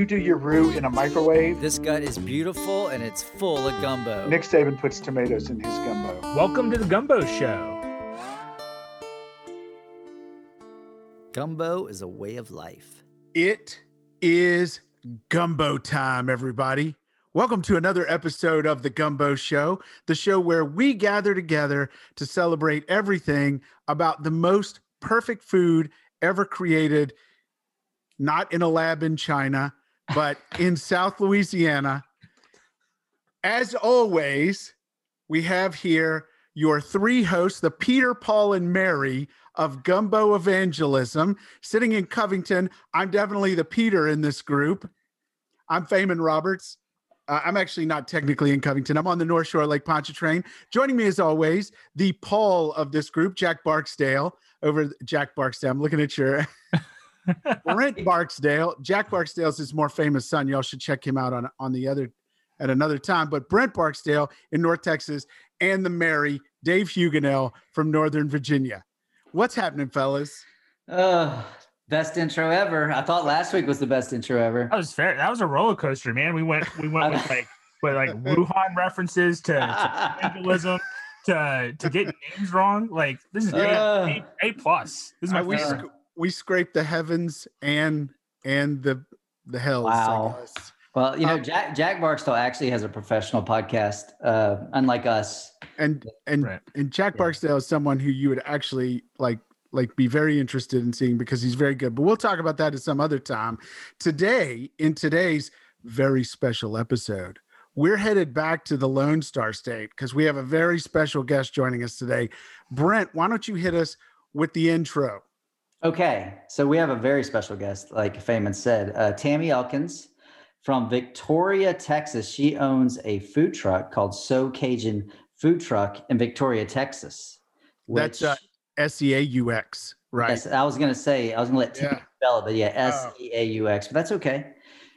you do your roux in a microwave. This gut is beautiful and it's full of gumbo. Nick Saban puts tomatoes in his gumbo. Welcome to the Gumbo Show. Gumbo is a way of life. It is gumbo time, everybody. Welcome to another episode of The Gumbo Show, the show where we gather together to celebrate everything about the most perfect food ever created, not in a lab in China, but in South Louisiana. As always, we have here your three hosts, the Peter, Paul, and Mary of Gumbo Evangelism, sitting in Covington. I'm definitely the Peter in this group. I'm Feynman Roberts. Uh, I'm actually not technically in Covington. I'm on the North Shore Lake Pontchartrain. Joining me, as always, the Paul of this group, Jack Barksdale. Over Jack Barksdale. I'm looking at your Brent Barksdale. Jack Barksdale's his more famous son. Y'all should check him out on on the other at another time. But Brent Barksdale in North Texas, and the Mary Dave Huguenel from Northern Virginia. What's happening, fellas? Uh, best intro ever. I thought last week was the best intro ever. That was fair. That was a roller coaster, man. We went we went with like with like Wuhan references to, to evangelism to to get names wrong. Like this is Uh. A, a plus. This is my we favorite. sc- we scraped the heavens and and the the hells. Wow. Well, you know, Um, Jack Jack Barksdale actually has a professional podcast, uh, unlike us. And and Right. and Jack Yeah. Barksdale is someone who you would actually like like be very interested in seeing because he's very good. But we'll talk about that at some other time. Today, in today's very special episode, we're headed back to the Lone Star State because we have a very special guest joining us today. Brent, why don't you hit us with the intro? Okay, so we have a very special guest, like Feynman said, uh, Tammy Elkins from Victoria, Texas. She owns a food truck called Seaux Cajun Food Truck in Victoria, Texas. That's, uh, S E A U X, right? Yes, I was gonna say I was gonna let Tammy Yeah. spell it, but yeah, S Oh. E A U X. But that's okay.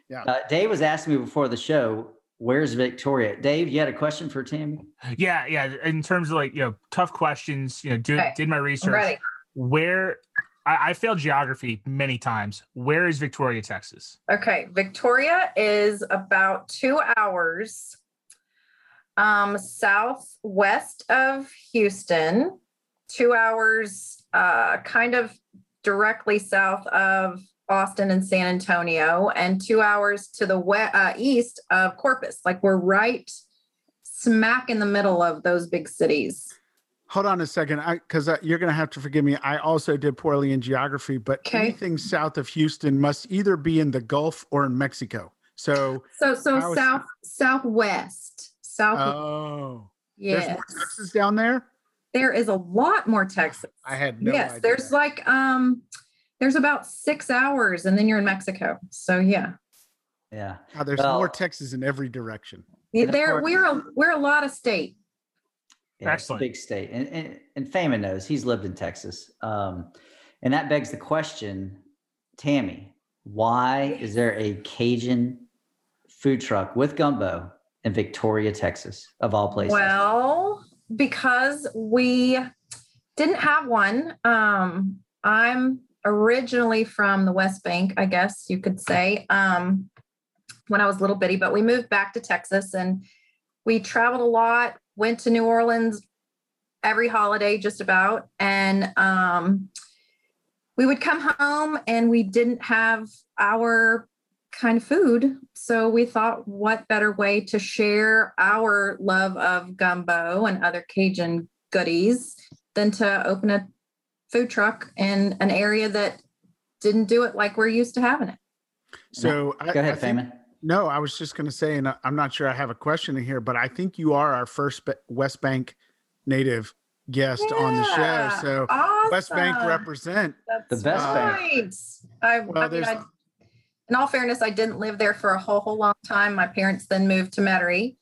Yeah. Uh, Dave was asking me before the show, "Where's Victoria?" Dave, you had a question for Tammy? Yeah, yeah. In terms of like you know tough questions, you know, do, Okay. did my research. Ready. Where I, I failed geography many times. Where is Victoria, Texas? Okay. Victoria is about two hours um, southwest of Houston, two hours uh, kind of directly south of Austin and San Antonio, and two hours to the we- uh, east of Corpus. Like we're right smack in the middle of those big cities. Hold on a second, I because you're going to have to forgive me. I also did poorly in geography, but Okay. anything south of Houston must either be in the Gulf or in Mexico. So, So, so How is- south, southwest, south. oh, there's yes. more Texas down there. There is a lot more Texas. I had no yes, idea. there's like um there's about 6 hours and then you're in Mexico. So yeah. Yeah. Oh, there's well- more Texas in every direction. Yeah, And of There we're a, we're a lot of state. Yeah, a Excellent. Big state. And, and, and Feynman knows he's lived in Texas. Um, and that begs the question, Tammy, why is there a Cajun food truck with gumbo in Victoria, Texas, of all places? Well, because we didn't have one. Um I'm originally from the West Bank, I guess you could say. Um when I was little bitty, but we moved back to Texas and we traveled a lot, went to New Orleans every holiday just about and um we would come home and we didn't have our kind of food so we thought what better way to share our love of gumbo and other cajun goodies than to open a food truck in an area that didn't do it like we're used to having it So, I, Go ahead, I think- Feynman. No, I was just going to say, and I- I'm not sure I have a question in here, but I think you are our first West Bank native guest on the show. Yeah, So, West Bank represent. That's The best bank. right. I, Well, I mean, I, in all fairness, I didn't live there for a whole, whole long time. My parents then moved to Metairie,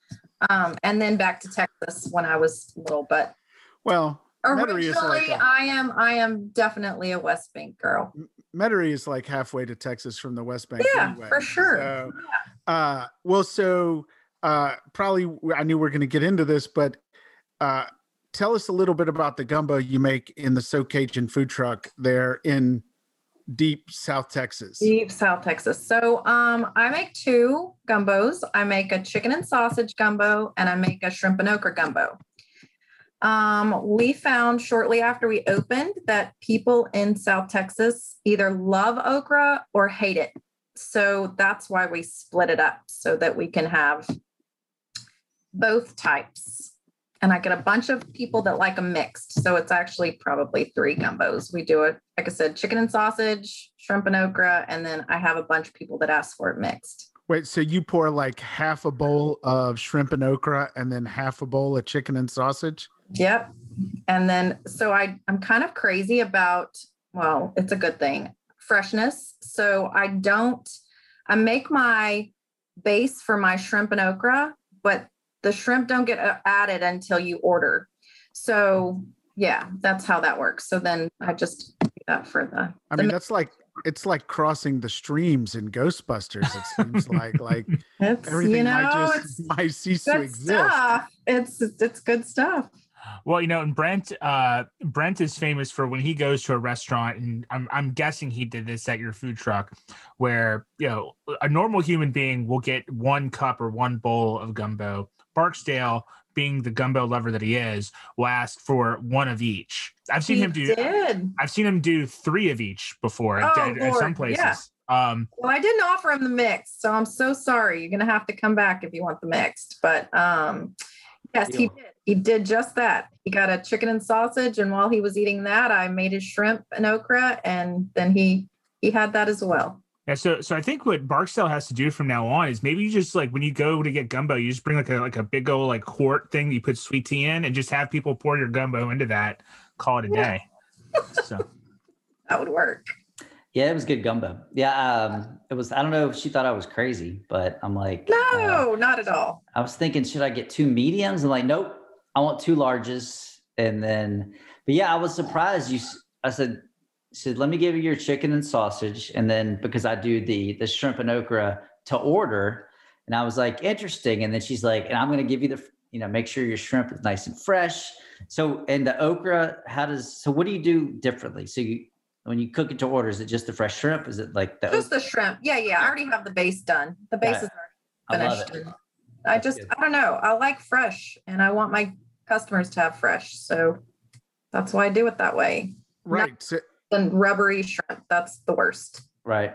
um, and then back to Texas when I was little. But Well, Metairie is originally, like a- I am, I am definitely a West Bank girl. Metairie is like halfway to Texas from the West Bank. Yeah, anyway. for sure. So, uh, well, so uh, probably I knew we are going to get into this, but uh, tell us a little bit about the gumbo you make in the Seaux Cajun food truck there in deep South Texas? Deep South Texas. So um, I make two gumbos. I make a chicken and sausage gumbo, and I make a shrimp and okra gumbo. Um, we found shortly after we opened that people in South Texas either love okra or hate it. So that's why we split it up so that we can have both types. And I get a bunch of people that like them mixed. So it's actually probably three gumbos. We do it, like I said, chicken and sausage, shrimp and okra. And then I have a bunch of people that ask for it mixed. Wait, so you pour like half a bowl of shrimp and okra and then half a bowl of chicken and sausage? Yep. And then so I I'm kind of crazy about well, it's a good thing. Freshness. So I don't I make my base for my shrimp and okra, but the shrimp don't get uh, added until you order. So yeah, that's how that works. So then I just do that for the I the mean, that's like it's like crossing the streams in Ghostbusters. It seems like like it's everything you know might it's just might cease to good exist. stuff. It's it's good stuff. Well, you know, and Brent, uh, Brent is famous for when he goes to a restaurant, and I'm, I'm guessing he did this at your food truck, where you know a normal human being will get one cup or one bowl of gumbo. Barksdale, being the gumbo lover that he is, will ask for one of each. I've seen He him do. did. I've seen him do three of each before at, Oh, at- at some Lord, places. yeah. Um, Well, I didn't offer him the mix, so I'm so sorry. You're gonna have to come back if you want the mixed. But um, yes, he did. He did just that. He got a chicken and sausage, and while he was eating that, I made his shrimp and okra, and then he he had that as well. Yeah, so so I think what Barksdale has to do from now on is maybe you just like when you go to get gumbo, you just bring like a like a big old like quart thing that you put sweet tea in, and just have people pour your gumbo into that. Call it a Yeah. day. So That would work. Yeah, it was good gumbo. Yeah, um, it was. I don't know if she thought I was crazy, but I'm like, uh, No, not at all. I was thinking, should I get two mediums? And like, nope, I want two larges. And then, but yeah, I was surprised. You, I said, said, let me give you your chicken and sausage, and then because I do the the shrimp and okra to order, and I was like, interesting. And then she's like, and I'm going to give you the, you know, make sure your shrimp is nice and fresh. So, and the okra, how does? So, what do you do differently? So you. When you cook it to order, is it just the fresh shrimp? Is it like the Just the shrimp. Yeah, yeah. I already have the base done. The Got base it. is I love finished. it. I just good. I don't know. I like fresh, and I want my customers to have fresh. So that's why I do it that way. Right. So Then rubbery shrimp. That's the worst. Right.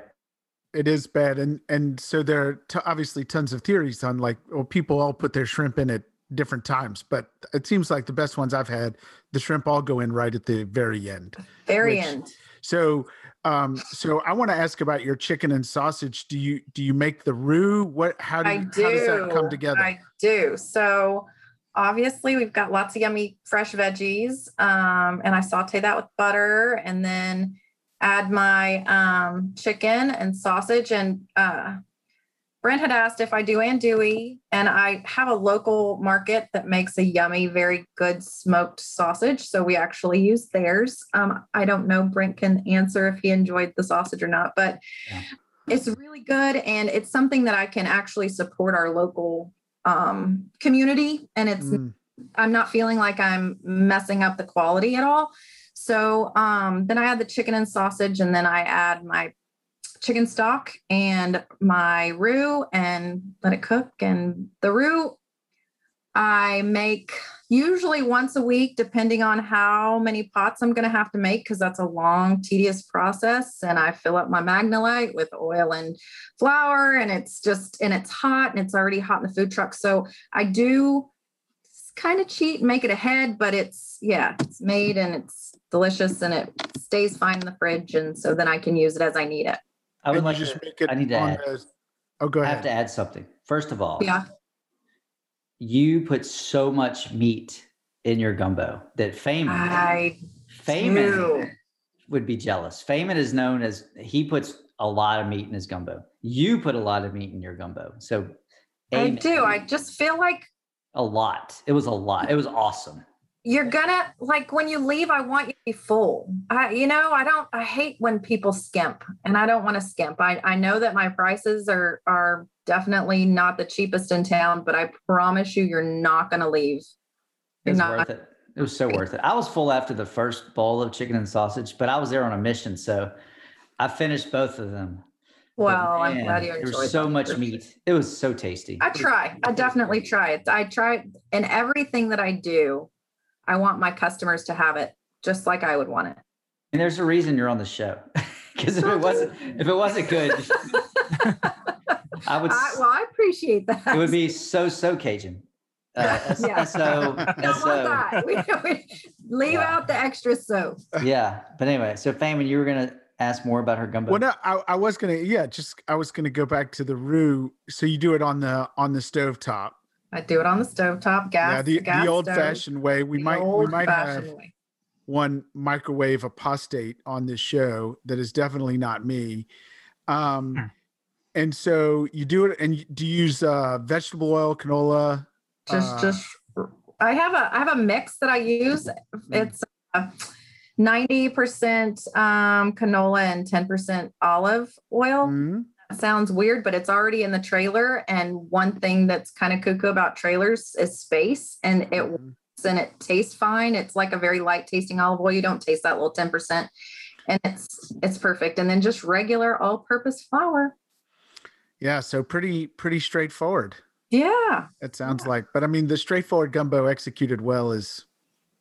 it is bad and and so there are t- obviously tons of theories on like well people all put their shrimp in at different times but it seems like the best ones i've had the shrimp all go in right at the very end Very Which- end. so um so i want to ask about your chicken and sausage do you do you make the roux what how do I you, do. how does that come together I do. So obviously we've got lots of yummy fresh veggies. Um, and I saute that with butter and then add my um chicken and sausage. And uh Brent had asked if I do andouille, and I have a local market that makes a yummy, very good smoked sausage. So we actually use theirs. Um, I don't know, Brent can answer if he enjoyed the sausage or not, but Yeah. it's really good. And it's something that I can actually support our local um, community. And it's Mm, I'm not feeling like I'm messing up the quality at all. So um, then I add the chicken and sausage, and then I add my chicken stock and my roux and let it cook. And the roux I make usually once a week, depending on how many pots I'm going to have to make, because that's a long, tedious process. And I fill up my Magnalite with oil and flour, and it's just, and it's hot and it's already hot in the food truck. So I do kind of cheat and make it ahead, but it's, yeah, it's made and it's delicious and it stays fine in the fridge. And so then I can use it as I need it. I would and you like just to, make it I need to add, the- oh go ahead. I have to add something. First of all, Yeah. You put so much meat in your gumbo that Feynman, I Feynman would be jealous. Feynman is known as he puts a lot of meat in his gumbo. You put a lot of meat in your gumbo. So I do. I just feel like a lot. It was a lot. It was awesome. You're gonna like when you leave i want you to be full i you know i don't i hate when people skimp and i don't want to skimp i i know that my prices are are definitely not the cheapest in town but i promise you you're not gonna leave It you're was not worth it. It was so worth it. I was full after the first bowl of chicken and sausage, but I was there on a mission. So I finished both of them. Well, I'm glad you enjoyed. There was so them, much meat. It was so tasty. I try. I definitely try it. I try and everything that I do, I want my customers to have it just like I would want it. And there's a reason you're on the show. Because if it wasn't, if it wasn't good, I would. I, well, I appreciate that. it would be so so Cajun. Uh, Yeah. so Don't want so that. We, we leave Yeah. out the extra so. yeah. But anyway, so Feynman, you were gonna ask more about her gumbo. Well, no, I, I was gonna, yeah, just I was gonna go back to the roux. So you do it on the on the stove top. I do it on the stovetop gas. yeah, the, gas the old stove, fashioned way. We the might we might have way. one microwave apostate on this show that is definitely not me. Um, Hmm. and so you do it, and do you use uh, vegetable oil, canola? just uh, just i have a i have a mix that i use it's uh, 90% um, canola and 10% olive oil mhm. That sounds weird but it's already in the trailer and one thing that's kind of cuckoo about trailers is space and it Mhm. works and it tastes fine it's like a very light tasting olive oil you don't taste that little 10% and it's it's perfect and then just regular all purpose flour Yeah, so pretty pretty straightforward. yeah It sounds like, but I mean, the straightforward gumbo executed well is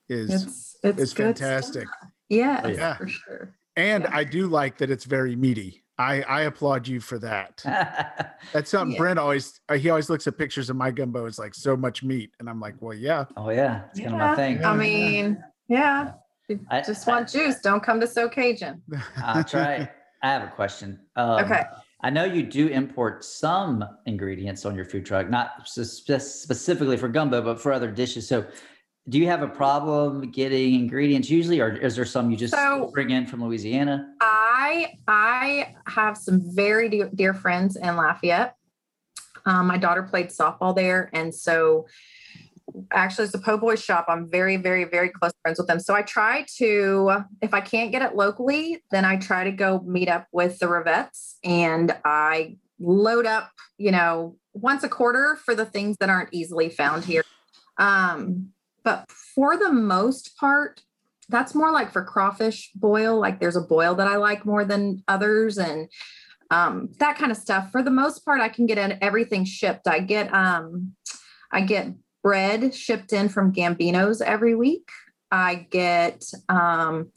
is it's it's is good stuff. fantastic. yes Yeah. for sure And Yeah. I do like that it's very meaty. I I applaud you for that. That's something Yeah. Brent always uh, he always looks at pictures of my gumbo. It's like so much meat, and I'm like, well, yeah. oh yeah, it's kind of my thing. I mean, yeah. You I- just I- want juice. Don't come to Seaux Cajun. I'll try. I have a question. Um, Okay. I know you do import some ingredients on your food truck, not specifically for gumbo, but for other dishes. So, do you have a problem getting ingredients usually, or is there some you just So- bring in from Louisiana? I I have some very dear, dear friends in Lafayette. Um, my daughter played softball there, and so actually, it's a po' boy shop. I'm very, very, very close friends with them. So I try to, if I can't get it locally, then I try to go meet up with the Rivettes, and I load up, you know, once a quarter for the things that aren't easily found here. Um, but for the most part, that's more like for crawfish boil. Like there's a boil that I like more than others, and um, that kind of stuff. For the most part, I can get in everything shipped. I get um, I get bread shipped in from Gambino's every week. I get um,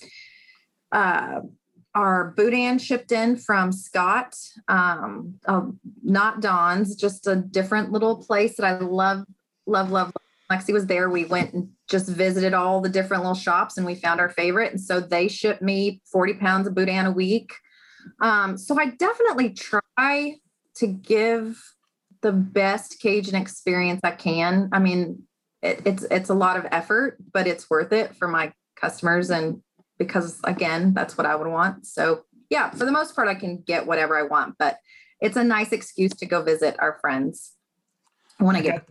uh, our boudin shipped in from Scott, um, um, not Don's, just a different little place that I love, love, love. Lexi was there. We went and just visited all the different little shops and we found our favorite. And so they shipped me 40 pounds of boudin a week. Um, so I definitely try to give the best Cajun experience I can. I mean, it, it's it's a lot of effort, but it's worth it for my customers and because again, that's what I would want. So yeah, for the most part, I can get whatever I want, but it's a nice excuse to go visit our friends I want to get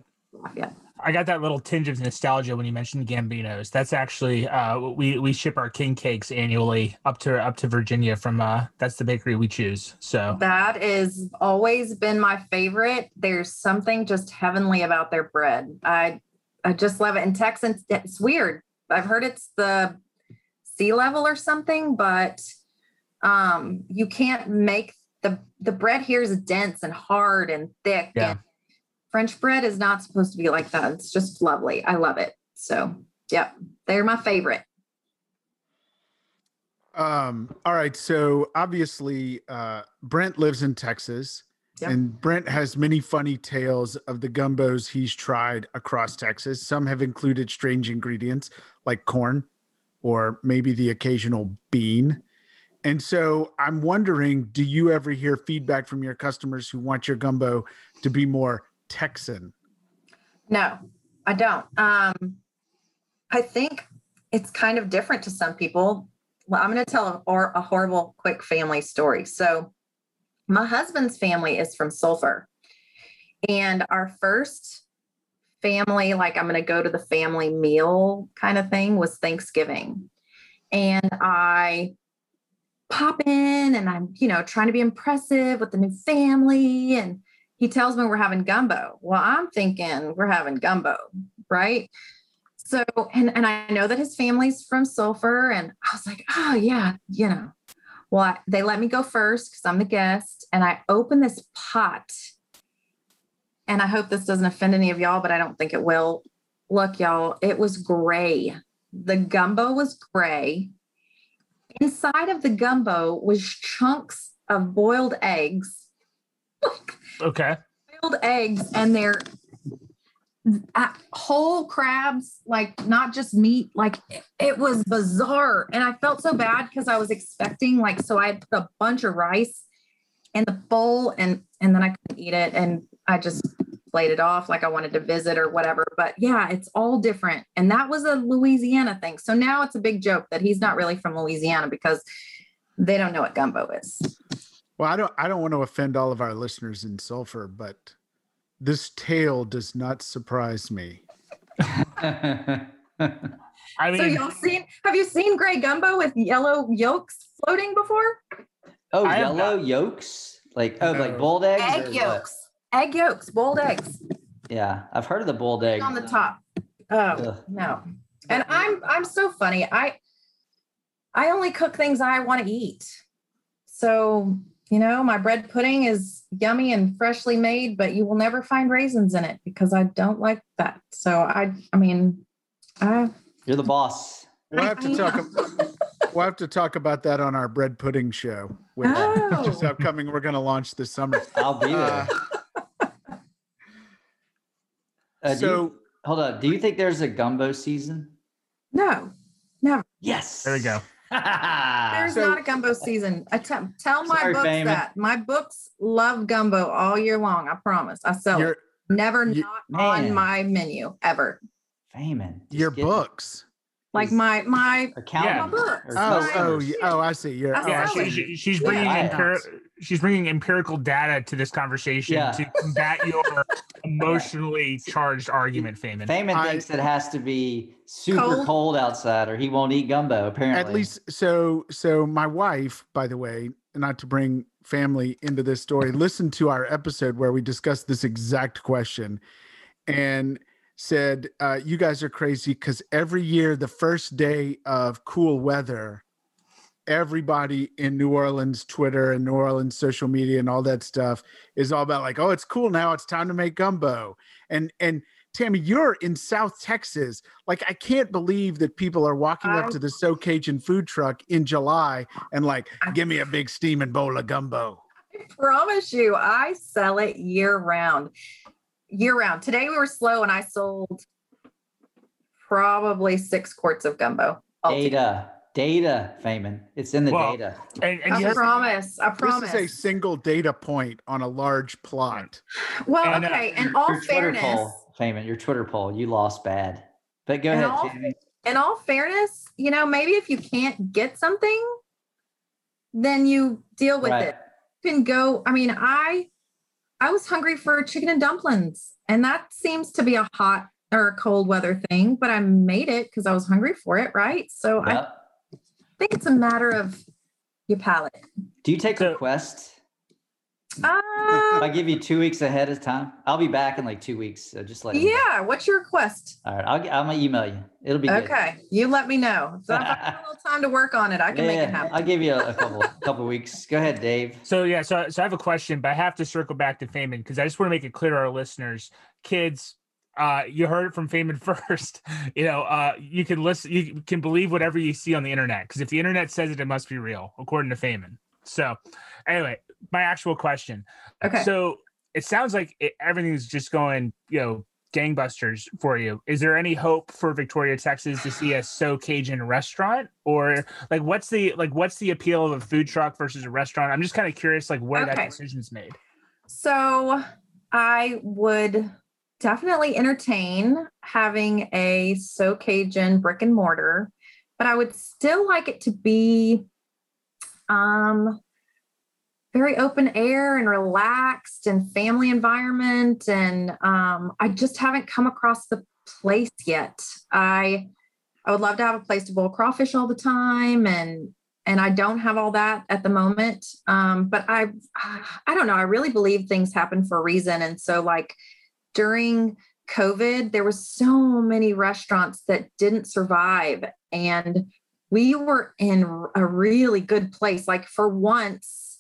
yeah. I got that little tinge of nostalgia when you mentioned Gambinos. That's actually uh, we we ship our king cakes annually up to up to Virginia from uh, that's the bakery we choose. So That is always been my favorite. There's something just heavenly about their bread. I I just love it. In Texans, it's weird. I've heard it's the sea level or something, but um you can't make the the bread here is dense and hard and thick. Yeah. And French bread is not supposed to be like that. It's just lovely. I love it. So yep, they're my favorite. Um, all right. So obviously, uh, Brent lives in Texas, Yep. and Brent has many funny tales of the gumbos he's tried across Texas. Some have included strange ingredients like corn or maybe the occasional bean. And so I'm wondering do you ever hear feedback from your customers who want your gumbo to be more Texan? No, I don't. Um, I think it's kind of different to some people. Well, I'm going to tell a, or a horrible, quick family story. So, my husband's family is from Sulphur, and our first family, like I'm going to go to the family meal kind of thing, was Thanksgiving, and I pop in and I'm, you know, trying to be impressive with the new family and he tells me we're having gumbo. Well, I'm thinking we're having gumbo, right? So, and and I know that his family's from Sulphur, and I was like, oh yeah, you know. Well, I, they let me go first because I'm the guest, and I open this pot. And I hope this doesn't offend any of y'all, but I don't think it will. Look, y'all, it was gray. The gumbo was gray. Inside of the gumbo was chunks of boiled eggs. Okay. boiled eggs and they're uh, whole crabs, like not just meat. Like it, was bizarre. And I felt so bad because I was expecting like so I had put a bunch of rice in the bowl and and then I couldn't eat it and I just played it off like I wanted to visit or whatever. But yeah, it's all different. And that was a Louisiana thing. So now it's a big joke that he's not really from Louisiana because they don't know what gumbo is. Well, I don't I don't want to offend all of our listeners in Sulphur, but this tale does not surprise me. I So y'all seen have you seen gray gumbo with yellow yolks floating before? oh, I yellow yolks? Like oh, like boiled eggs? or Egg what? yolks. Egg yolks, boiled eggs Yeah, I've heard of the boiled egg. on the top. Oh Ugh. no. And I'm I'm so funny. I I only cook things I want to eat. So, you know, my bread pudding is yummy and freshly made, but you will never find raisins in it because I don't like that. So I I mean, I You're the boss. We'll have to talk. know. We'll have to talk about that on our bread pudding show, which, which is Oh. upcoming. We're going to launch this summer. I'll be there. Uh, Uh, do you- so hold on. Do you think there's a gumbo season? no, never. Yes. there we go. There's So- not a gumbo season. I tell tell my Sorry, books Feynman. that. My books love gumbo all year long. I promise. I sell it. Never you- not on my menu ever. Feynman. just your books. Like his my my accountant. my books. Oh, customer. oh, yeah, oh! I see. You're, I oh, yeah, I sell she, she- she's Yeah, bringing I- empiri- she's bringing empirical data to this conversation Yeah. to combat your emotionally charged argument, Feynman. Feynman I- thinks it has to be super Cold? cold. outside or he won't eat gumbo, apparently. At least, so so my wife, by the way, not to bring family into this story, listened to our episode where we discussed this exact question, and said, uh, "You guys are crazy because every year, the first day of cool weather." Everybody in New Orleans, Twitter and New Orleans social media and all that stuff is all about like, oh, it's cool now. It's time to make gumbo. And and Tammy, you're in South Texas. Like, I can't believe that people are walking up to the Seaux Cajun food truck in July and like, give me a big steaming bowl of gumbo. I promise you, I sell it year round. Year round. Today we were slow and I sold probably six quarts of gumbo. altogether. data. Data, Feynman. It's in the Well, data. And, and I you promise. I promise. This is a single data point on a large plot. well, and, uh, okay. In all your Twitter fairness, poll, Feynman, your Twitter poll, you lost bad. But go In ahead, all- Tammy. in all fairness, you know, maybe if you can't get something, then you deal with Right. it. You can go. I mean, I I was hungry for chicken and dumplings, and that seems to be a hot or a cold weather thing, but I made it because I was hungry for it, right? So I Yep. Think it's a matter of your palate. Do you take So- requests? If Uh, I give you two weeks ahead of time, I'll be back in like two weeks. So just let me know. yeah. What's your request? All right. I'll, I'm going to email you. It'll be good. Okay, you let me know. So if I have a little time to work on it, I can make it happen. I'll give you a, a couple couple weeks. Go ahead, Dave. So yeah, so so I have a question, but I have to circle back to Feynman because I just want to make it clear to our listeners, kids. Uh, you heard it from Feynman first. You know, uh, you can listen, you can believe whatever you see on the internet because if the internet says it, it must be real, according to Feynman. So, anyway, my actual question. Okay. So it sounds like it, everything's just going, you know, gangbusters for you. Is there any hope for Victoria, Texas, to see a Seaux Cajun restaurant, or like what's the like what's the appeal of a food truck versus a restaurant? I'm just kind of curious, like where that Okay. decision's made. So I would definitely entertain having a Seaux Cajun brick and mortar, but I would still like it to be um very open air and relaxed and family environment and um I just haven't come across the place yet. I I would love to have a place to boil crawfish all the time and and I don't have all that at the moment. Um, but I, I don't know. I really believe things happen for a reason, and so like during COVID, there was so many restaurants that didn't survive, and we were in a really good place. Like for once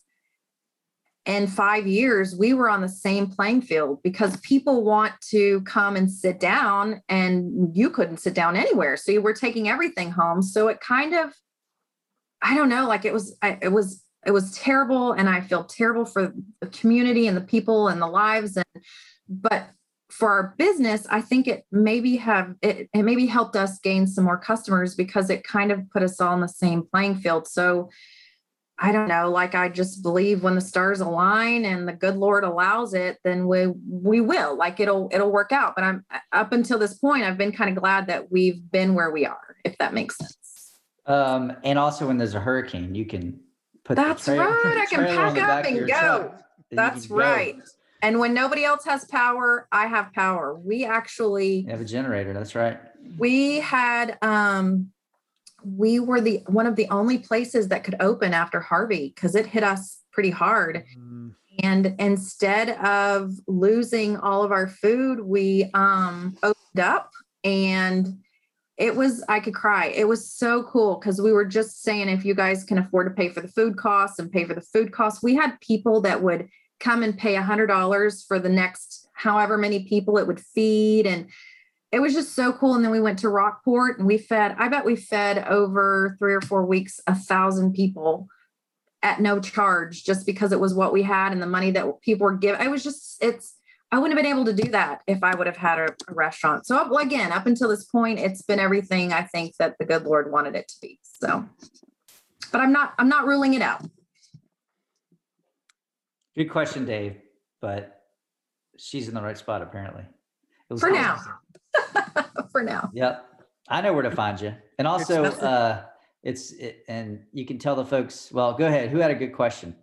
in five years, we were on the same playing field because people want to come and sit down and you couldn't sit down anywhere. So you were taking everything home. So it kind of, I don't know, like it was, it was, it was terrible. And I feel terrible for the community and the people and the lives. And, but for our business, I think it maybe have it, it maybe helped us gain some more customers because it kind of put us all in the same playing field. So I don't know, like I just believe when the stars align and the good Lord allows it, then we we will. Like it'll it'll work out. But I'm up until this point, I've been kind of glad that we've been where we are, if that makes sense. Um, and also when there's a hurricane, you can put that's trailer, right. I can pack up and go. That's right. And when nobody else has power, I have power. We actually you have a generator. That's right. We had um we were the one of the only places that could open after Harvey because it hit us pretty hard. Mm. And instead of losing all of our food, we um opened up and it was i could cry it was so cool because we were just saying if you guys can afford to pay for the food costs and pay for the food costs we had people that would come and pay a hundred dollars for the next however many people it would feed. And it was just so cool. And then we went to rockport and we fed i bet we fed over three or four weeks a thousand people at no charge just because it was what we had and the money that people were giving. I was just it's i wouldn't have been able to do that if i would have had a, a restaurant. So again up until this point it's been everything i think that the good lord wanted it to be. So but i'm not i'm not ruling it out Good question, Dave. But she's in the right spot apparently. For now. For now. Yep. I know where to find you. And also, it's uh, it's it, and you can tell the folks. Well, go ahead. Who had a good question?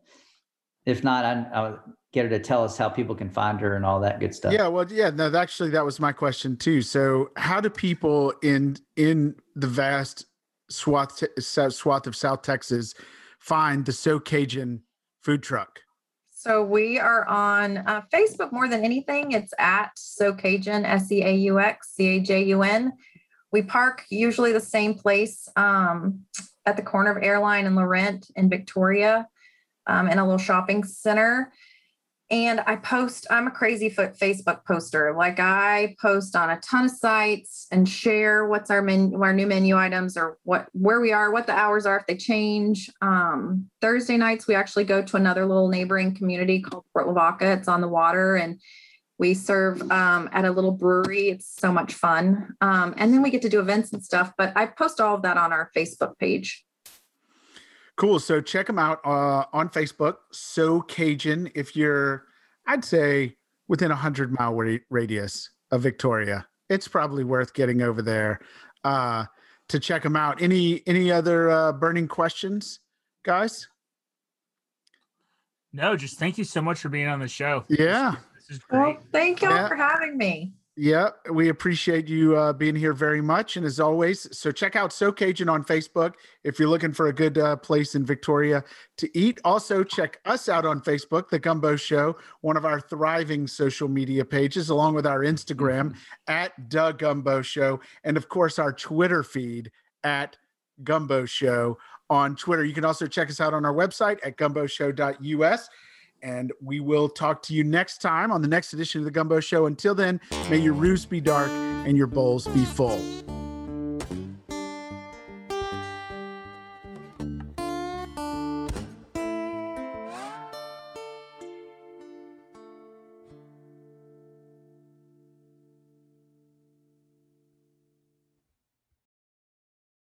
If not, I, I'll get her to tell us how people can find her and all that good stuff. Yeah, well, yeah, no, actually, that was my question too. So, how do people in in the vast swath swath of South Texas find the Seaux Cajun food truck? So we are on uh, Facebook more than anything. It's at Seaux Cajun, S E A U X C A J U N. We park usually the same place um, at the corner of Airline and Laurent in Victoria um, in a little shopping center and I post, I'm a crazy foot Facebook poster. Like I post on a ton of sites and share what's our menu, our new menu items or what, where we are, what the hours are, if they change. Um, Thursday nights, we actually go to another little neighboring community called Port Lavaca. It's on the water and we serve um, at a little brewery. It's so much fun. Um, and then we get to do events and stuff, but I post all of that on our Facebook page. Cool. So check them out uh, on Facebook. Seaux Cajun, if you're, I'd say within a hundred mile radius of Victoria, it's probably worth getting over there uh, to check them out. Any any other uh, burning questions, guys? No, just thank you so much for being on the show. Yeah, this is great. Well, thank you yeah. for having me. Yeah, we appreciate you uh, being here very much. And as always, so check out Seaux Cajun on Facebook if you're looking for a good uh, place in Victoria to eat. Also, check us out on Facebook, The Gumbo Show, one of our thriving social media pages, along with our Instagram mm-hmm. at The Gumbo Show, and of course, our Twitter feed at Gumbo Show on Twitter. You can also check us out on our website at gumboshow.us. And we will talk to you next time on the next edition of the Gumbo Show. Until then, may your roofs be dark and your bowls be full.